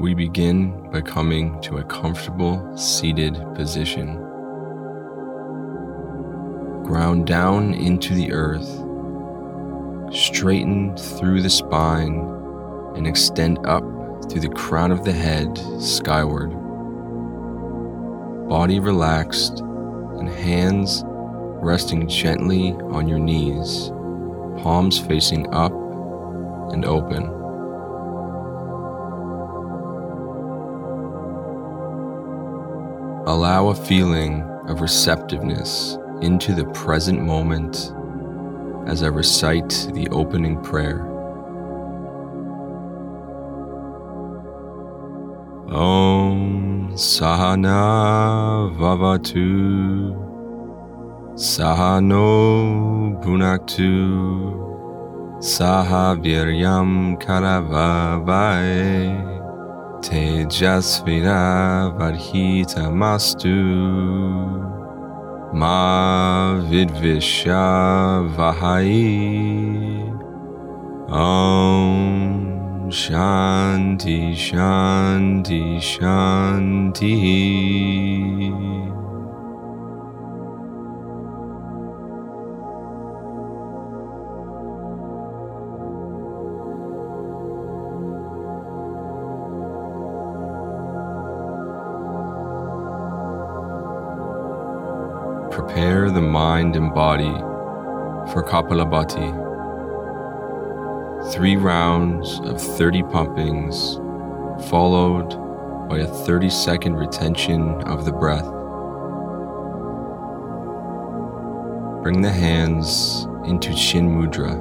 We begin by coming to a comfortable seated position. Ground down into the earth, straighten through the spine, and extend up through the crown of the head skyward. Body relaxed and hands resting gently on your knees, palms facing up and open. Allow a feeling of receptiveness into the present moment as I recite the opening prayer. Om Sahana Vavatu Sahano Bhunaktu Sahaviryam Karavavae तेजस्विरा बर्हीतमस्तु मा विद्विष वहाई ॐ शान्ति शान्ति शान्ति। Prepare the mind and body for Kapalabhati three rounds of 30 pumpings, followed by a 30 second retention of the breath. Bring the hands into Chin Mudra.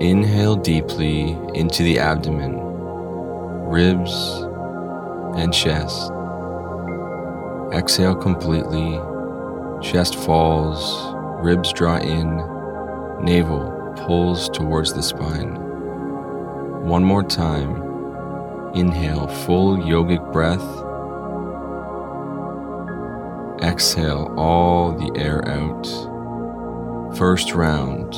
Inhale deeply into the abdomen, ribs, and chest. Exhale completely, chest falls ribs draw in, navel pulls towards the spine. One more time. Inhale, full yogic breath. Exhale all the air out. First round.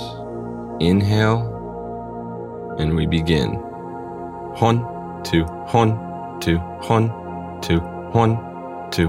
Inhale, and we begin. Hon, two, hon, two, hon, two, hon, two,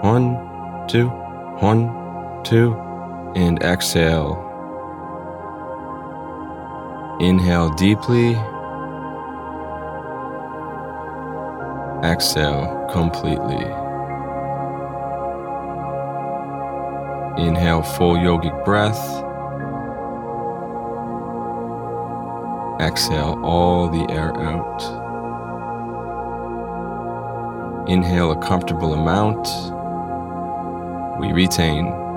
one, two, one, two and exhale. Inhale deeply. Exhale completely. Inhale full yogic breath. Exhale all the air out. Inhale a comfortable amount. We retain.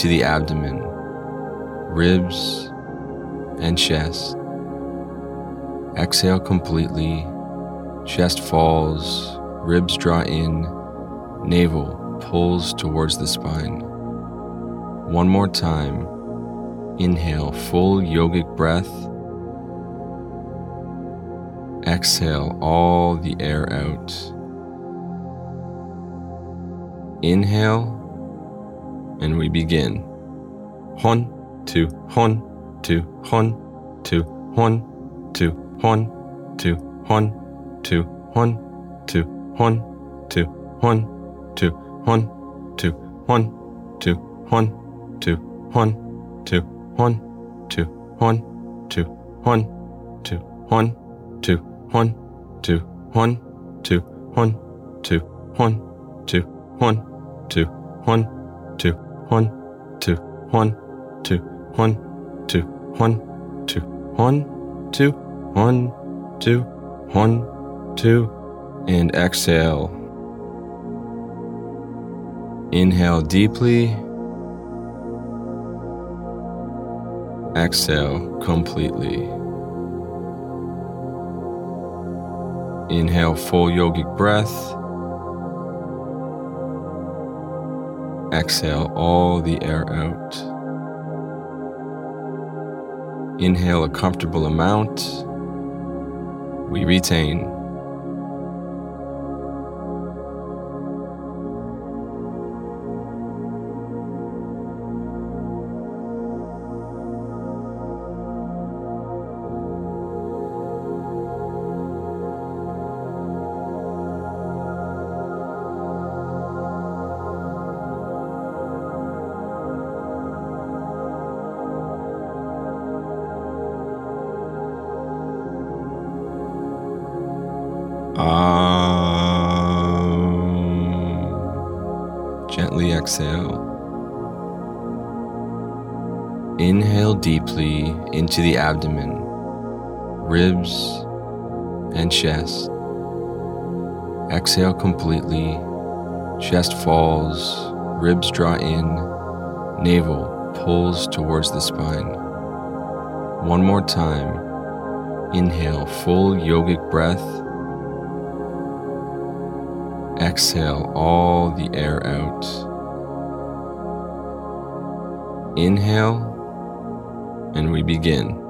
Into the abdomen, ribs, and chest. Exhale completely. Chest falls, ribs draw in, navel pulls towards the spine. One more time. Inhale, full yogic breath Exhale all the air out. Inhale, and we begin. Hon, two, hon, two, hon, two, hon, two, hon, two, hon, two, hon, two, hon, two, one, two, one, two, one, two, one, two, one, two, one, two, one, two, one, two, one, two, one, two, one, two, one, two, one, two, one, two, one, two, one, two, one, two, one, two, one, two, one, two, one, two, one, two, and exhale. Inhale deeply. Exhale completely. Inhale full yogic breath. Exhale all the air out. Inhale a comfortable amount. We retain. Abdomen, ribs, and chest. Exhale completely. Chest falls, ribs draw in, navel pulls towards the spine. One more time. Inhale, full yogic breath. Exhale all the air out. Inhale, and we begin.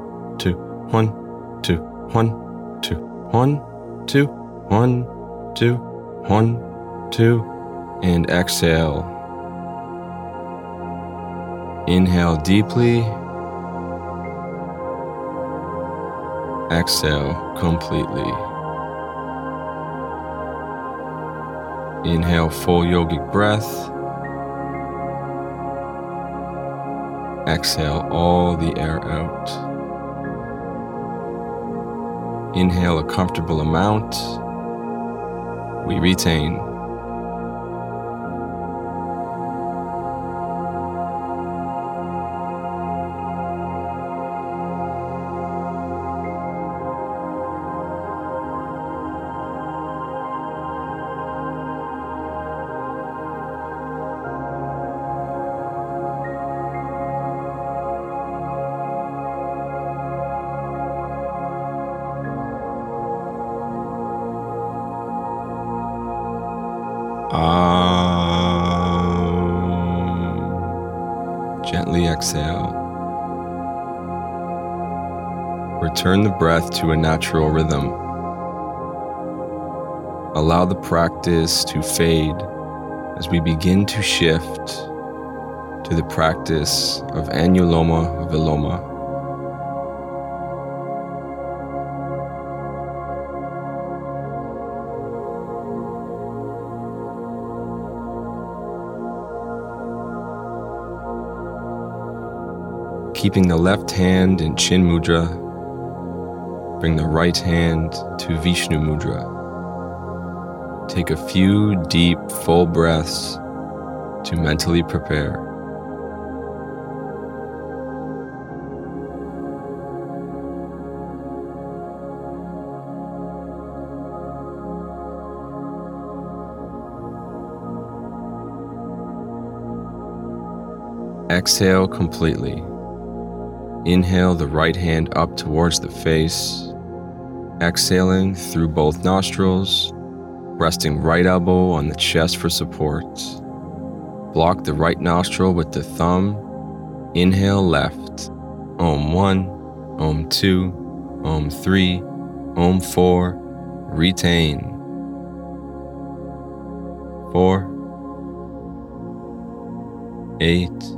two, one, two, one, two, one, two, one, two, one, two, and exhale. Inhale deeply. Exhale completely. Inhale full yogic breath. Exhale all the air out. Inhale a comfortable amount. We retain. Breath to a natural rhythm. Allow the practice to fade as we begin to shift to the practice of Anuloma Viloma. Keeping the left hand in Chin Mudra, bring the right hand to Vishnu Mudra. Take a few deep, full breaths to mentally prepare. Exhale completely. Inhale the right hand up towards the face, exhaling through both nostrils resting right elbow on the chest for support. Block the right nostril with the thumb. Inhale left. Om 1, Om 2, Om 3, Om 4. Retain. 4, 8,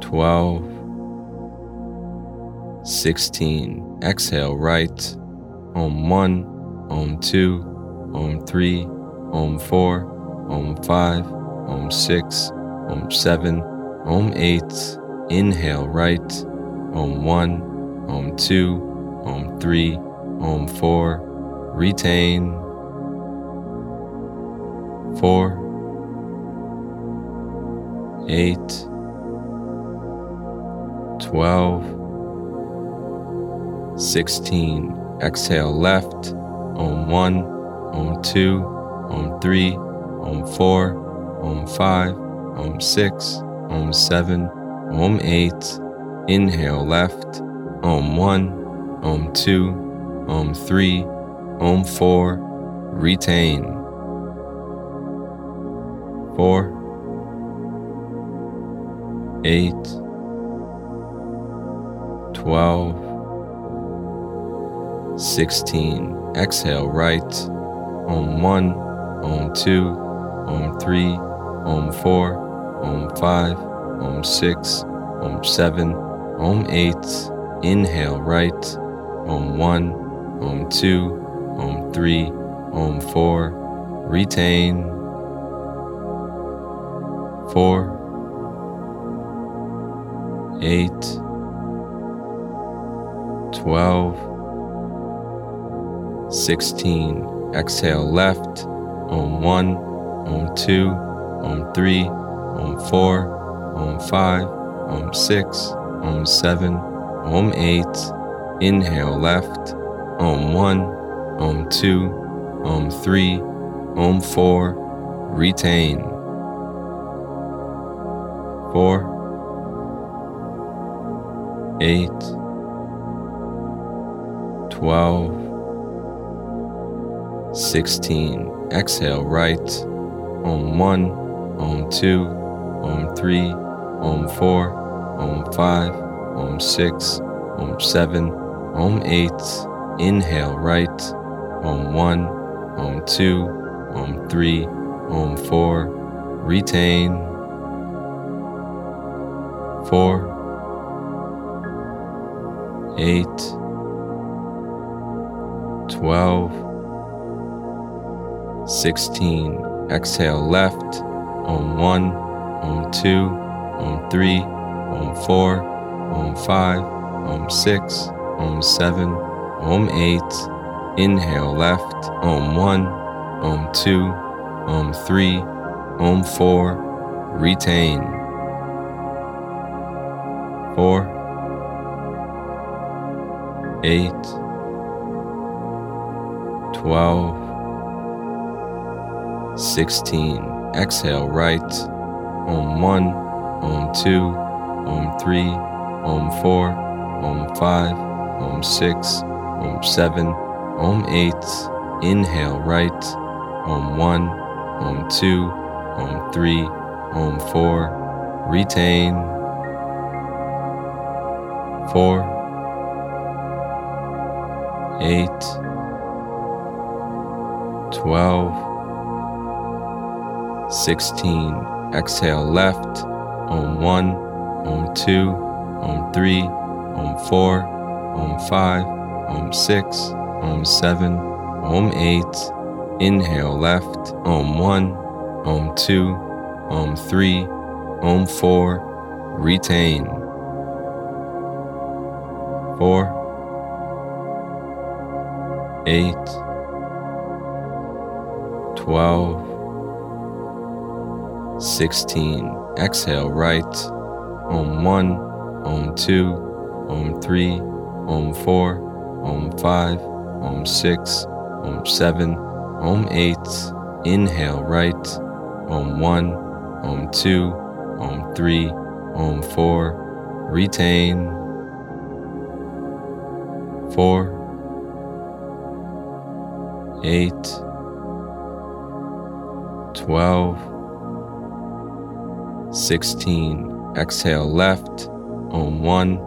12, 16. Exhale right. Om 1, Om 2, Om 3, Om 4, Om 5, Om 6, Om 7, Om 8. Inhale right. Om 1, Om 2, Om 3, Om 4. Retain. 4, 8, 12, 16. Exhale left. Om 1, Om 2, Om 3, Om 4, Om 5, Om 6, Om 7, Om 8. Inhale left. Om 1, Om 2, Om 3, Om 4. Retain. 4, 8, 12, 16. Exhale right. Om 1, Om 2, Om 3, Om 4, Om 5, Om 6, Om 7, Om 8. Inhale right. Om 1, Om 2, Om 3, Om 4. Retain. 4, 8, 12, 16. Exhale left. Om 1, Om 2, Om 3, Om 4, Om 5, Om 6, Om 7, Om 8. Inhale left. Om 1, Om 2, Om 3, Om 4. Retain. 4, 8, 12, 16. Exhale right. Om 1, Om 2, Om 3, Om 4, Om 5, Om 6, Om 7, Om 8. Inhale right. Om 1, Om 2, Om 3, Om 4. Retain. 4, 8, 12, 16. Exhale left. Om 1, Om 2, Om 3, Om 4, Om 5, Om 6, Om 7, Om 8. Inhale left. Om 1, Om 2, Om 3, Om 4. Retain. 4, 8, 12, 16. Exhale right. Om 1, Om 2, Om 3, Om 4, Om 5, Om 6, Om 7, Om 8. Inhale right. Om 1, Om 2, Om 3, Om 4. Retain. 4, 8, 12, 16. Exhale left. Om 1, Om 2, Om 3, Om 4, Om 5, Om 6, Om 7, Om 8. Inhale left. Om 1, Om 2, Om 3, Om 4. Retain. 4, 8, 12, 16. Exhale right. Om 1, Om 2, Om 3, Om 4, Om 5, Om 6, Om 7, Om 8. Inhale right. Om 1, Om 2, Om 3, Om 4. Retain. 4, eight, twelve, sixteen. Exhale left, Om one,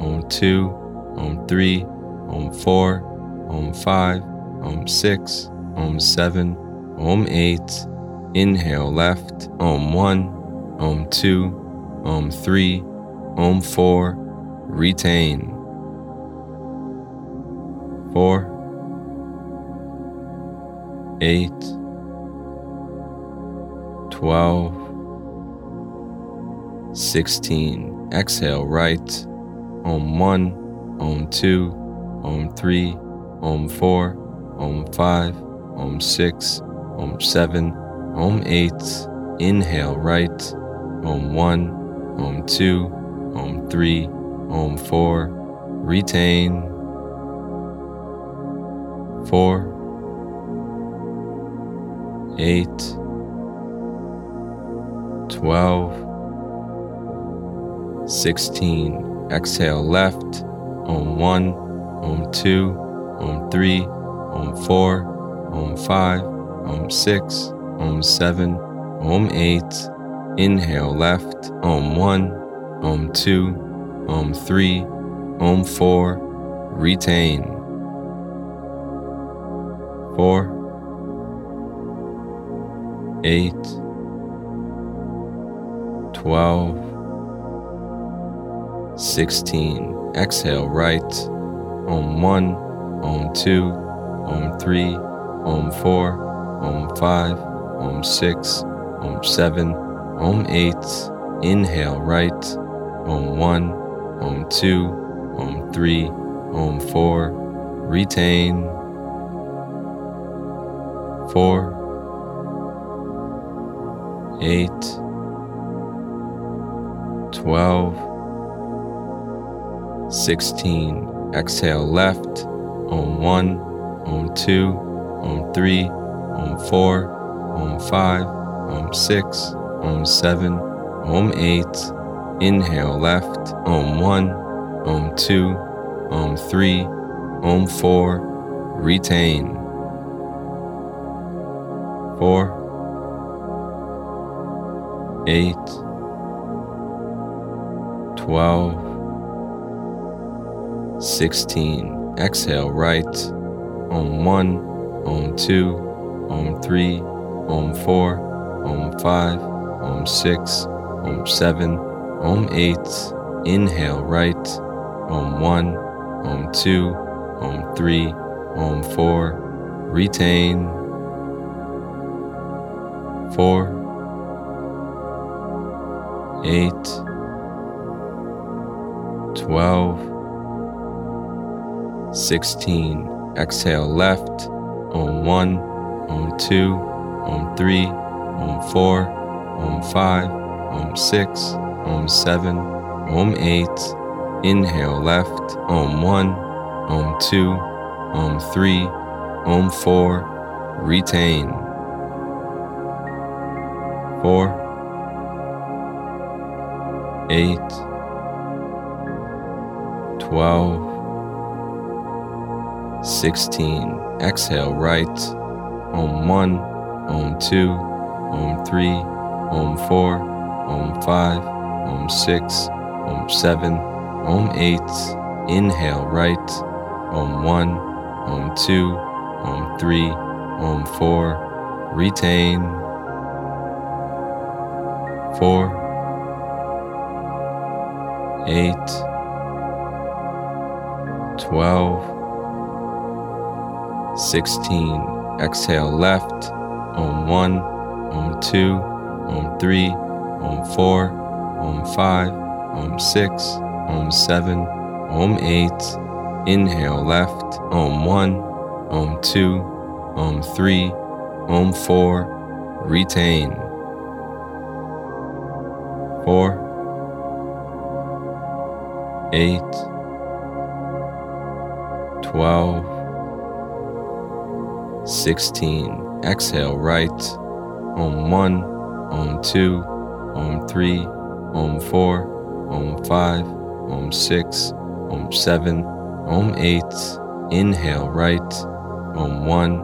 Om two, Om three, Om four, Om five, Om six, Om seven, Om eight. Inhale left, Om one, Om two, Om three, Om four. Retain. Four, eight, twelve, sixteen. Exhale right. Om one, Om two, Om three, Om four, Om five, Om six, Om seven, Om eight. Inhale right. Om one, Om two, Om three, Om four. Retain. Four eight, twelve, sixteen. Exhale left, Om one, Om two, Om three, Om four, Om five, Om six, Om seven, Om eight. Inhale left, Om one, Om two, Om three, Om four. Retain. Four eight, twelve, sixteen. Exhale right. Om one, Om two, Om three, Om four, Om five, Om six, Om seven, Om eight. Inhale right. Om one, Om two, Om three, Om four. Retain. Four eight, twelve, sixteen. Exhale left, Om one, Om two, Om three, Om four, Om five, Om six, Om seven, Om eight. Inhale left, Om one, Om two, Om three, Om four. Retain. Four eight, twelve, sixteen. Exhale right. Om one, Om two, Om three, Om four, Om five, Om six, Om seven, Om eight. Inhale right. Om one, Om two, Om three, Om four. Retain. Four eight, twelve, sixteen. Exhale left, Om one, Om two, Om three, Om four, Om five, Om six, Om seven, Om eight. Inhale left, Om one, Om two, Om three, Om four. Retain. Four eight, twelve, sixteen. Exhale right. Om one, Om two, Om three, Om four, Om five, Om six, Om seven, Om eight. Inhale right. Om one, Om two, Om three, Om four. Retain. Four eight, twelve, sixteen. Exhale left, Om one, Om two, Om three, Om four, Om five, Om six, Om seven, Om eight. Inhale left, Om one, Om two, Om three, Om four. Retain. Four eight, twelve, sixteen. Exhale right. Om one, Om two, Om three, Om four, Om five, Om six, Om seven, Om eight. Inhale right. Om one,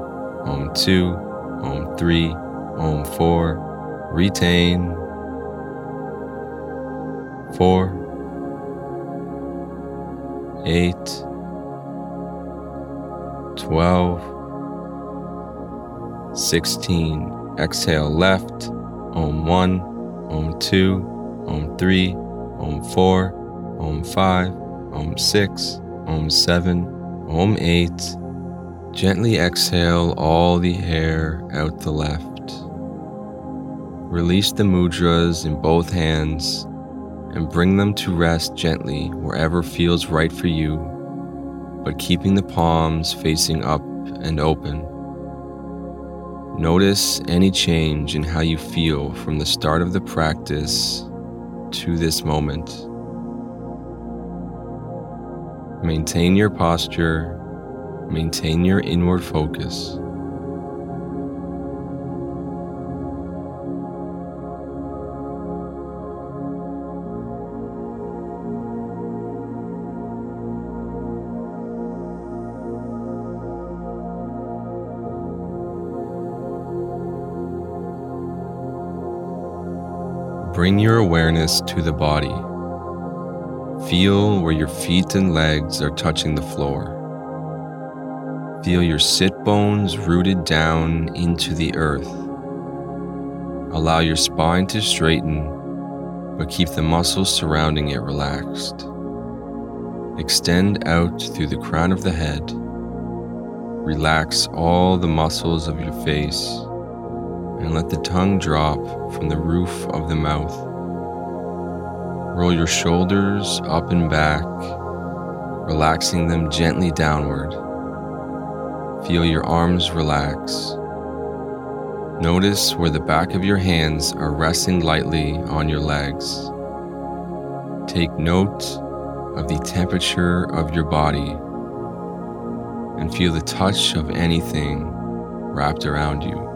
Om 2, Om 3, Om 4. Retain. 4, 8, 12, 16. Exhale left. Om 1, Om 2, Om 3, Om 4, Om 5, Om 6, Om 7, Om 8. Gently exhale all the air out the left. Release the mudras in both hands and bring them to rest gently wherever feels right for you, but keeping the palms facing up and open. Notice any change in how you feel from the start of the practice to this moment. Maintain your posture, maintain your inward focus. Bring your awareness to the body. Feel where your feet and legs are touching the floor. Feel your sit bones rooted down into the earth. Allow your spine to straighten, but keep the muscles surrounding it relaxed. Extend out through the crown of the head. Relax all the muscles of your face and let the tongue drop from the roof of the mouth. Roll your shoulders up and back, relaxing them gently downward. Feel your arms relax. Notice where the back of your hands are resting lightly on your legs. Take note of the temperature of your body and feel the touch of anything wrapped around you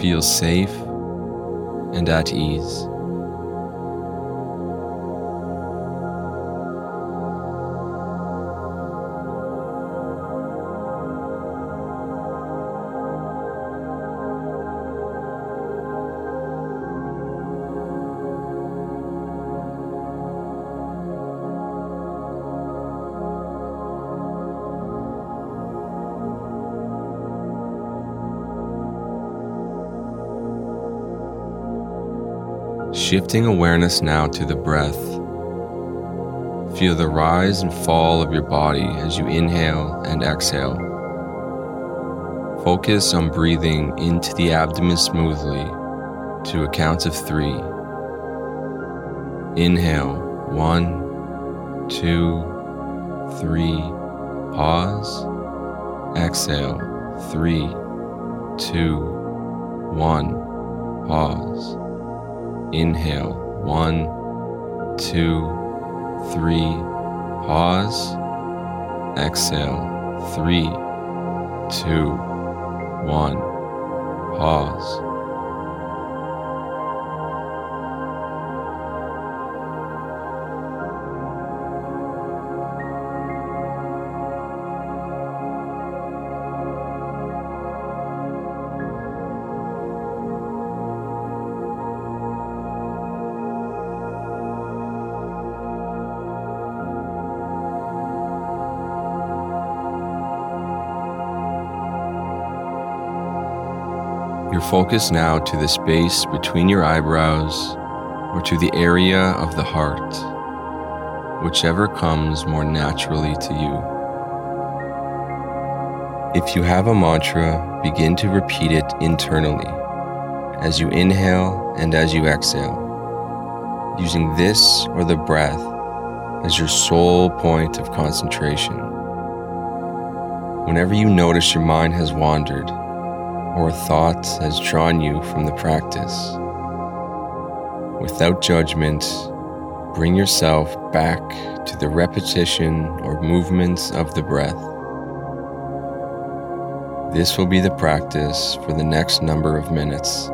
feel safe and at ease. Shifting awareness now to the breath. Feel the rise and fall of your body as you inhale and exhale. Focus on breathing into the abdomen smoothly to a count of three. Inhale, one, two, three. Pause. Exhale, three, two, one. Pause. Inhale, one, two, three. Pause. Exhale, three, two, one. Pause. Your focus now to the space between your eyebrows or to the area of the heart, whichever comes more naturally to you. If you have a mantra, begin to repeat it internally as you inhale and as you exhale, using this or the breath as your sole point of concentration. Whenever you notice your mind has wandered, or thought has drawn you from the practice. Without judgment, bring yourself back to the repetition or movements of the breath. This will be the practice for the next number of minutes.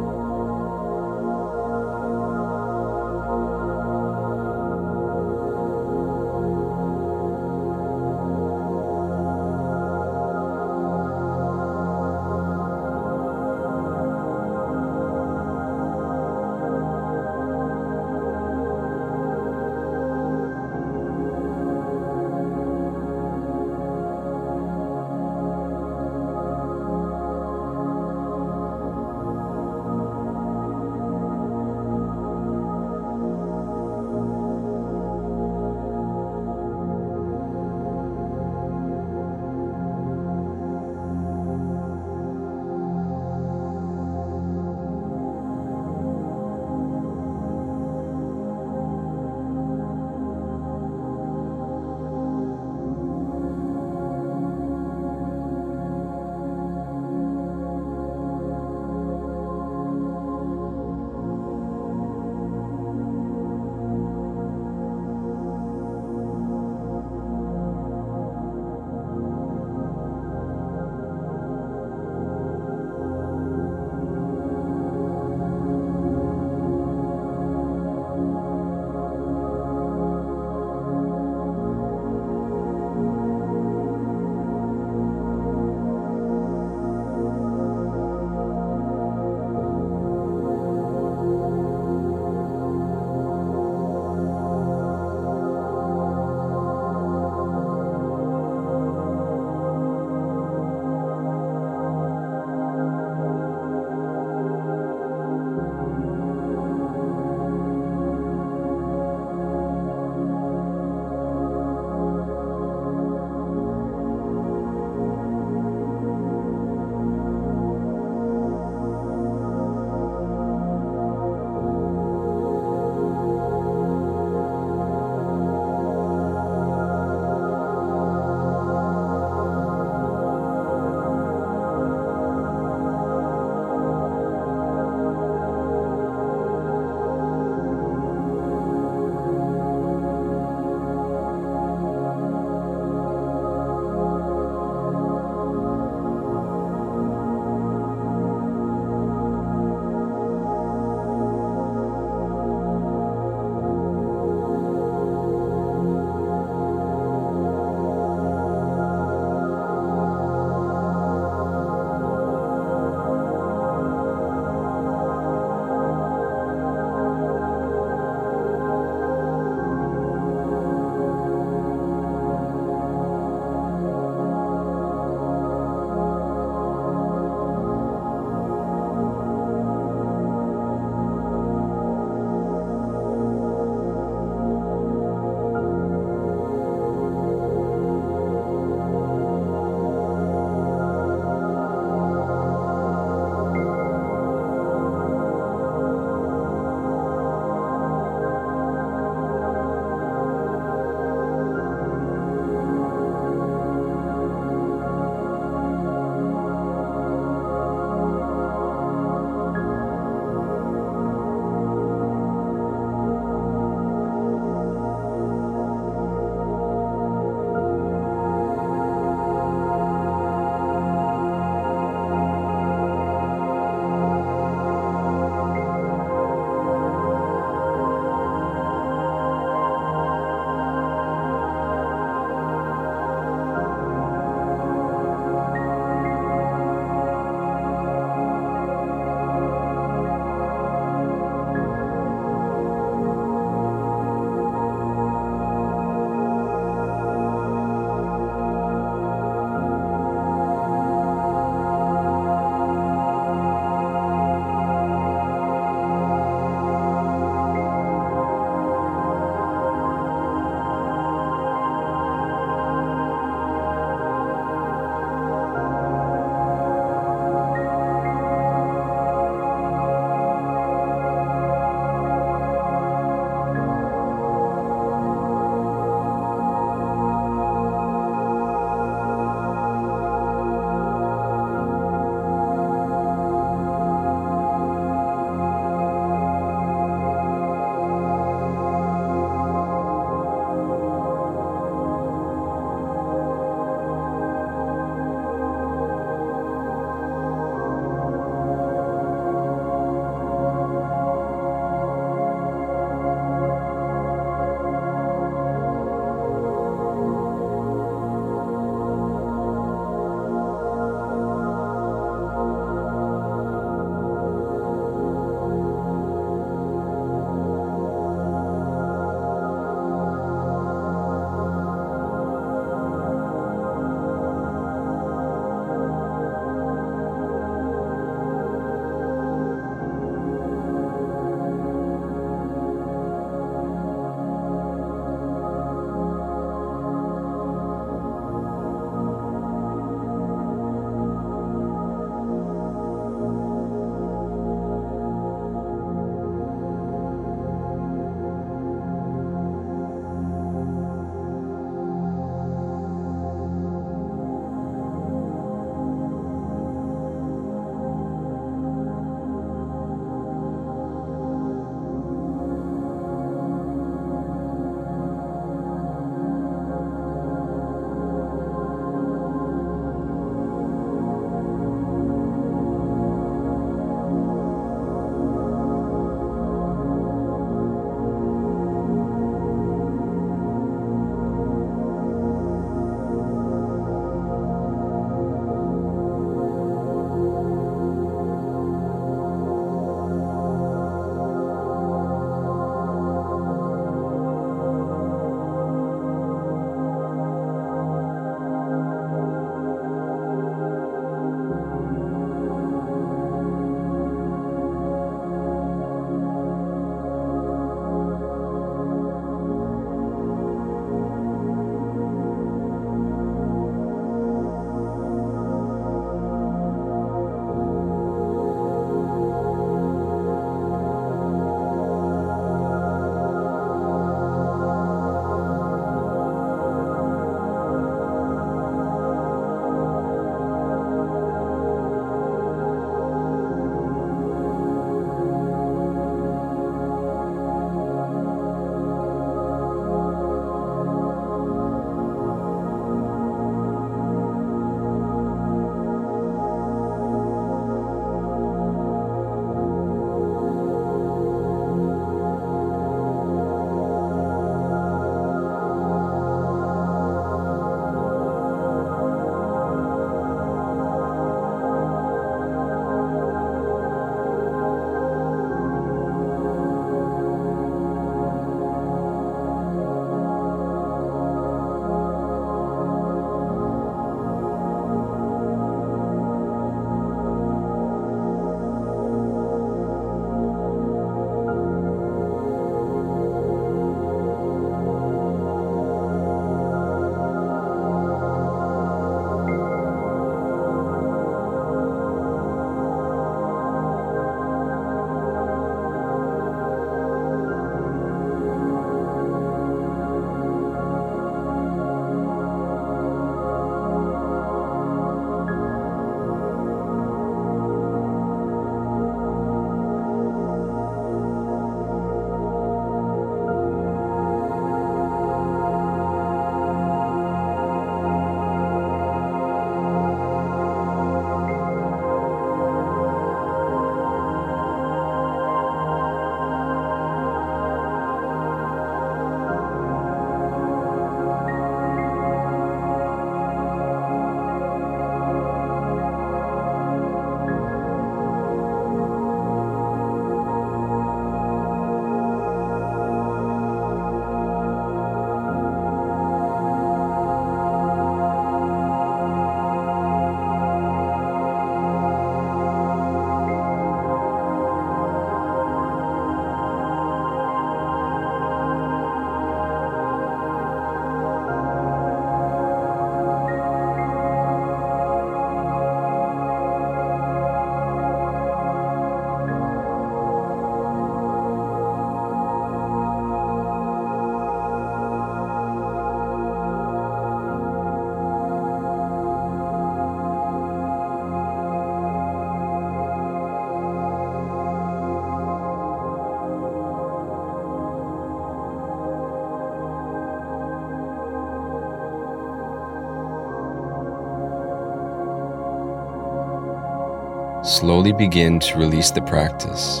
Slowly begin to release the practice.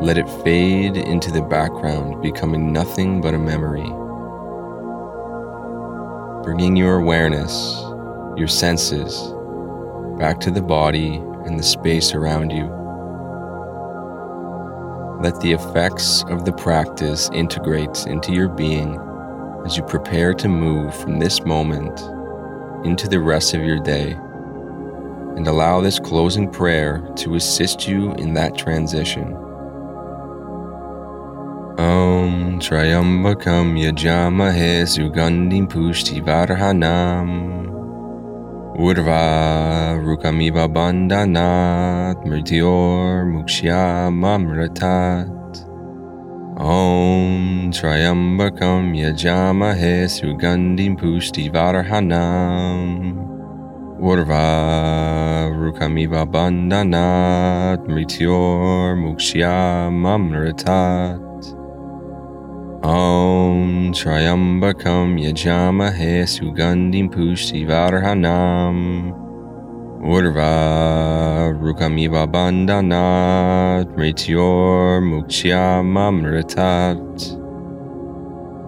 Let it fade into the background, becoming nothing but a memory. Bringing your awareness, your senses, back to the body and the space around you. Let the effects of the practice integrate into your being as you prepare to move from this moment into the rest of your day. And allow this closing prayer to assist you in that transition. Om Triambakam Yajamahe Sugandhim Pushti Vardhanam Urva Rukamiva Bandhanat Mrityor Mukshya Mamratat Om Triambakam Yajamahe Sugandhim Pushti Vardhanam Urva Rukamiva Bandhanat Mrityor Mukshya Mamratat Om Triambakam Yajamahe Sugandhim Pushti Vardhanam Urva Rukamiva Bandhanat Mrityor Mukshya Mamratat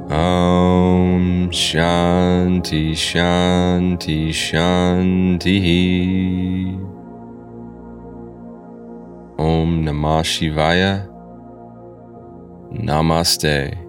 Om Shanti Shanti Shanti. Om Namah Shivaya. Namaste